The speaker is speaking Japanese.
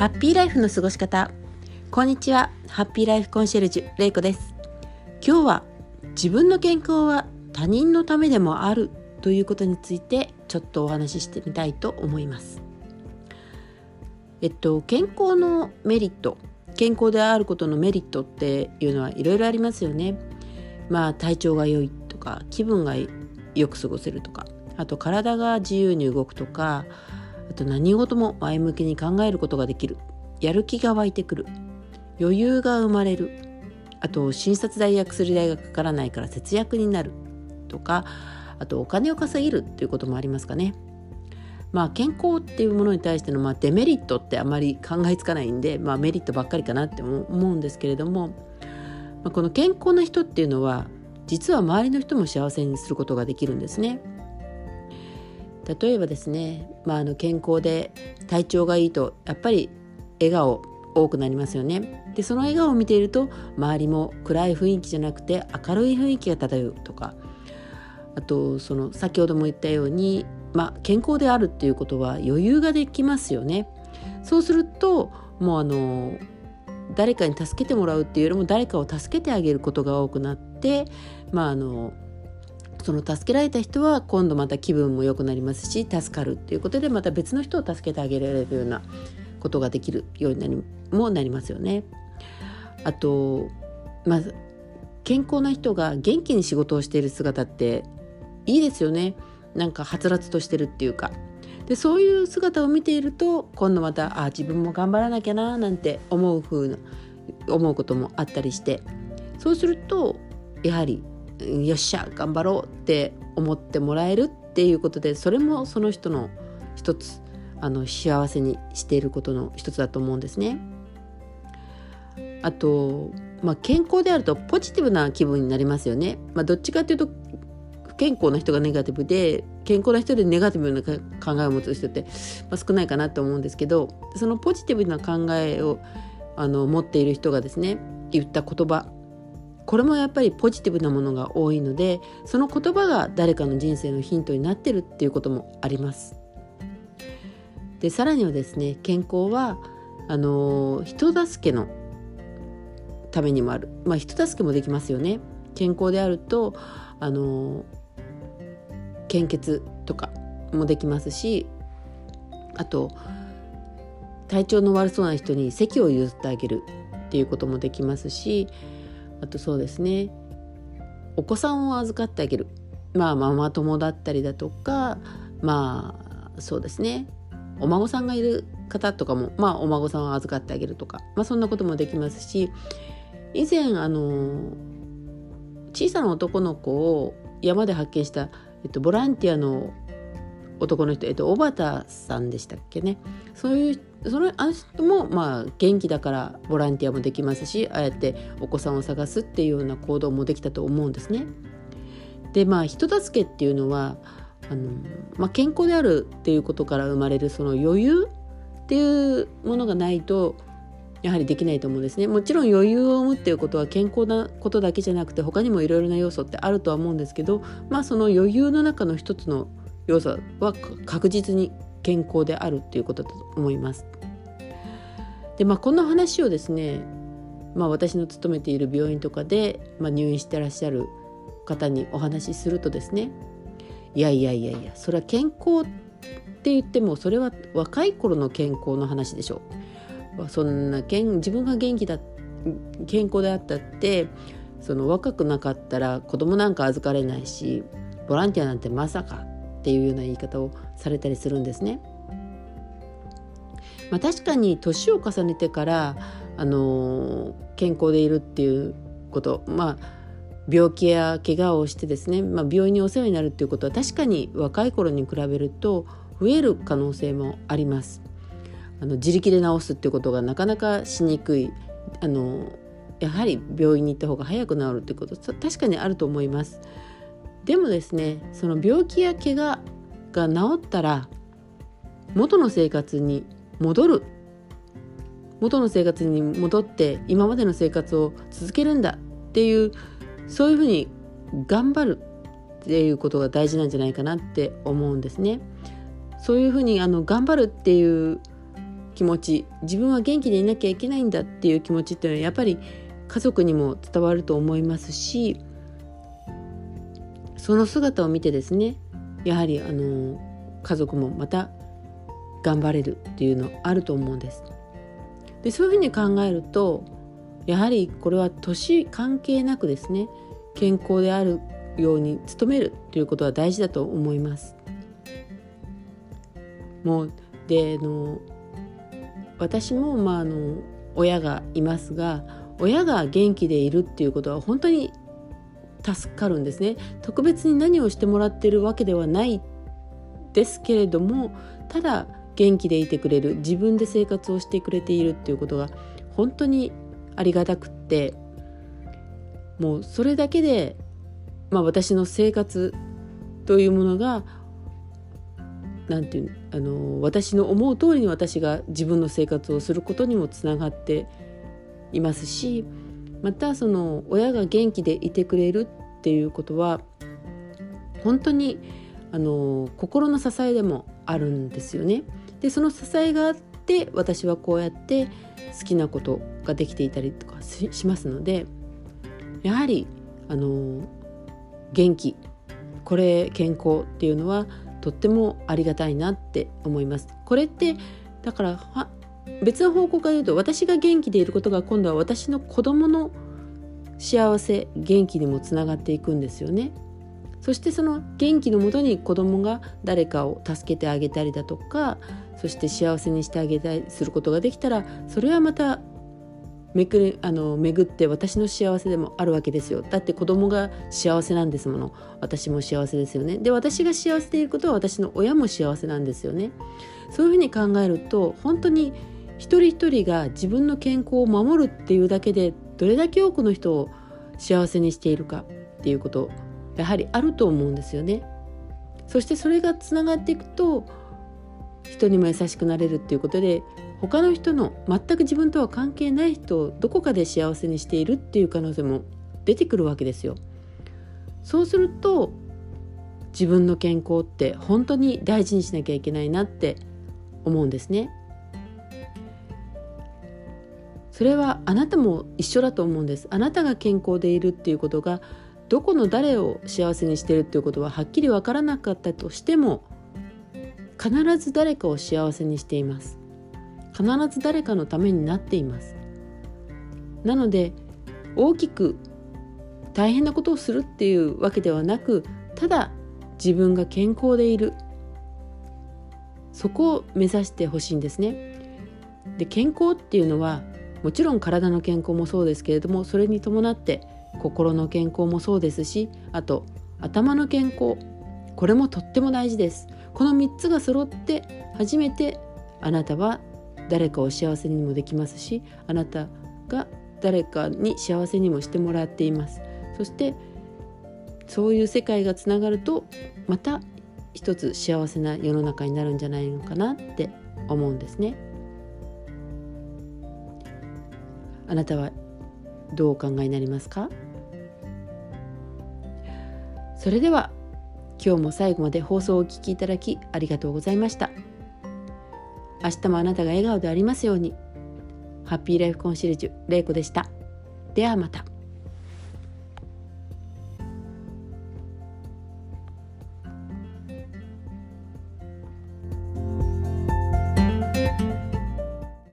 ハッピーライフの過ごし方。こんにちは。ハッピーライフコンシェルジュれいこです。今日は自分の健康は他人のためでもあるということについてちょっとお話ししてみたいと思います。えっと健康のメリット健康であることのメリットっていうのはいろいろありますよね。まあ体調が良いとか気分がよく過ごせるとかあと体が自由に動くとかあと何事も前向きに考えることができるやる気が湧いてくる余裕が生まれるあと診察代や薬代がかからないから節約になるとかあとお金を稼げるっていうこともありますかね。まあ健康っていうものに対してのまあデメリットってあまり考えつかないんで、まあ、メリットばっかりかなって思うんですけれども、まあ、この健康な人っていうのは実は周りの人も幸せにすることができるんですね。例えばですね、まあ、あの健康で体調がいいとやっぱり笑顔多くなりますよね。でその笑顔を見ていると周りも暗い雰囲気じゃなくて明るい雰囲気が漂うとか。あとその先ほども言ったように、まあ、健康であるっていうことは余裕ができますよね。そうするともうあの誰かに助けてもらうっていうよりも誰かを助けてあげることが多くなってまああのその助けられた人は今度また気分も良くなりますし助かるっていうことでまた別の人を助けてあげられるようなことができるようになりもなりますよね。あとまあ健康な人が元気に仕事をしている姿っていいですよね。なんかはつらつとしてるっていうか。でそういう姿を見ていると今度またあ自分も頑張らなきゃななんて思う風な思うこともあったりしてそうするとやはりよっしゃ頑張ろうって思ってもらえるっていうことでそれもその人の一つあの幸せにしていることの一つだと思うんですね。あと、まあ、健康であるとポジティブな気分になりますよね。まあ、どっちかというと不健康な人がネガティブで健康な人でネガティブな考えを持つ人って、まあ、少ないかなと思うんですけどそのポジティブな考えをあの持っている人がですね言った言葉これもやっぱりポジティブなものが多いのでその言葉が誰かの人生のヒントになってるっていうこともあります。でさらにはですね健康はあの人助けのためにもある、まあ、人助けもできますよね。健康であるとあの献血とかもできますしあと体調の悪そうな人に席を譲ってあげるっていうこともできますしあとそうですね。お子さんを預かってあげる。まあママ友だったりだとかまあそうですね。お孫さんがいる方とかもまあお孫さんを預かってあげるとか、まあ、そんなこともできますし以前あの小さな男の子を山で発見した、えっと、ボランティアの男の人、えっと、小畑さんでしたっけねそういうそのあの人もまあ元気だからボランティアもできますしああやってお子さんを探すっていうような行動もできたと思うんですね。でまあ人助けっていうのはあの、まあ、健康であるっていうことから生まれるその余裕っていうものがないとやはりできないと思うんですねもちろん余裕を生むっていうことは健康なことだけじゃなくて他にもいろいろな要素ってあるとは思うんですけどまあその余裕の中の一つの要素は確実に健康であるっていうことだと思います。でまあこの話をですね、まあ、私の勤めている病院とかで、まあ、入院してらっしゃる方にお話しするとですねいやいやいやいやそれは健康って言ってもそれは若い頃の健康の話でしょう。そんなけん自分が元気だ健康であったってその若くなかったら子供なんか預かれないしボランティアなんてまさかっていうような言い方をされたりするんですね。まあ、確かに年を重ねてから、あの健康でいるっていうことまあ病気や怪我をしてですね、まあ、病院にお世話になるっていうことは確かに若い頃に比べると増える可能性もあります。あの自力で治すっていうことがなかなかしにくいあのやはり病院に行った方が早く治るっていうこと確かにあると思います。でもですねその病気や怪我が治ったら元の生活に戻る。元の生活に戻って今までの生活を続けるんだ。っていうそういうふうに頑張る。っていうことが大事なんじゃないかなって思うんですね。そういうふうにあの頑張る。っていう気持ち。自分は元気でいなきゃいけないんだ。っていう気持ちっていうのはやっぱり家族にも伝わると思いますしその姿を見てですねやはりあの家族もまた頑張れるっていうのあると思うんです。でそういうふうに考えるとやはりこれは年関係なくですね健康であるように努めるということは大事だと思います。もうであの私もまああの親がいますが親が元気でいるっていうことは本当に助かるんですね。特別に何をしてもらってるわけではないですけれどもただ元気でいてくれる自分で生活をしてくれているっていうことが本当にありがたくってもうそれだけで、まあ、私の生活というものがなんていうあの私の思う通りに私が自分の生活をすることにもつながっていますしまたその親が元気でいてくれるっていうことは本当にあの心の支えでもあるんですよね。でその支えがあって私はこうやって好きなことができていたりとかしますのでやはりあの元気これ健康っていうのはとってもありがたいなって思います。これってだから別の方向から言うと私が元気でいることが今度は私の子供の幸せ元気にもつながっていくんですよね。そしてその元気のもとに子供が誰かを助けてあげたりだとかそして幸せにしてあげたりすることができたらそれはまためくあの巡って私の幸せでもあるわけですよ。だって子供が幸せなんですもの。私も幸せですよね。で私が幸せでいることは私の親も幸せなんですよね。そういうふうに考えると本当に一人一人が自分の健康を守るっていうだけでどれだけ多くの人を幸せにしているかっていうことやはりあると思うんですよねそしてそれがつながっていくと人にも優しくなれるっていうことで他の人の全く自分とは関係ない人をどこかで幸せにしているっていう可能性も出てくるわけですよ。そうすると自分の健康って本当に大事にしなきゃいけないなって思うんですね。それはあなたも一緒だと思うんです。あなたが健康でいるっていうことがどこの誰を幸せにしてるっていうことははっきり分からなかったとしても必ず誰かを幸せにしています。必ず誰かのためになっています。なので大きく大変なことをするっていうわけではなくただ自分が健康でいる。そこを目指してほしいんですね。で健康っていうのはもちろん体の健康もそうですけれどもそれに伴って心の健康もそうですしあと頭の健康これもとっても大事です。この3つが揃って初めてあなたは誰かを幸せにもできますしあなたが誰かに幸せにもしてもらっています。そしてそういう世界がつながるとまた一つ幸せな世の中になるんじゃないのかなって思うんですね。あなたはどうお考えになりますか？それでは今日も最後まで放送をお聴きいただきありがとうございました。明日もあなたが笑顔でありますように。ハッピーライフコンシェルジュ玲子でした。ではまた。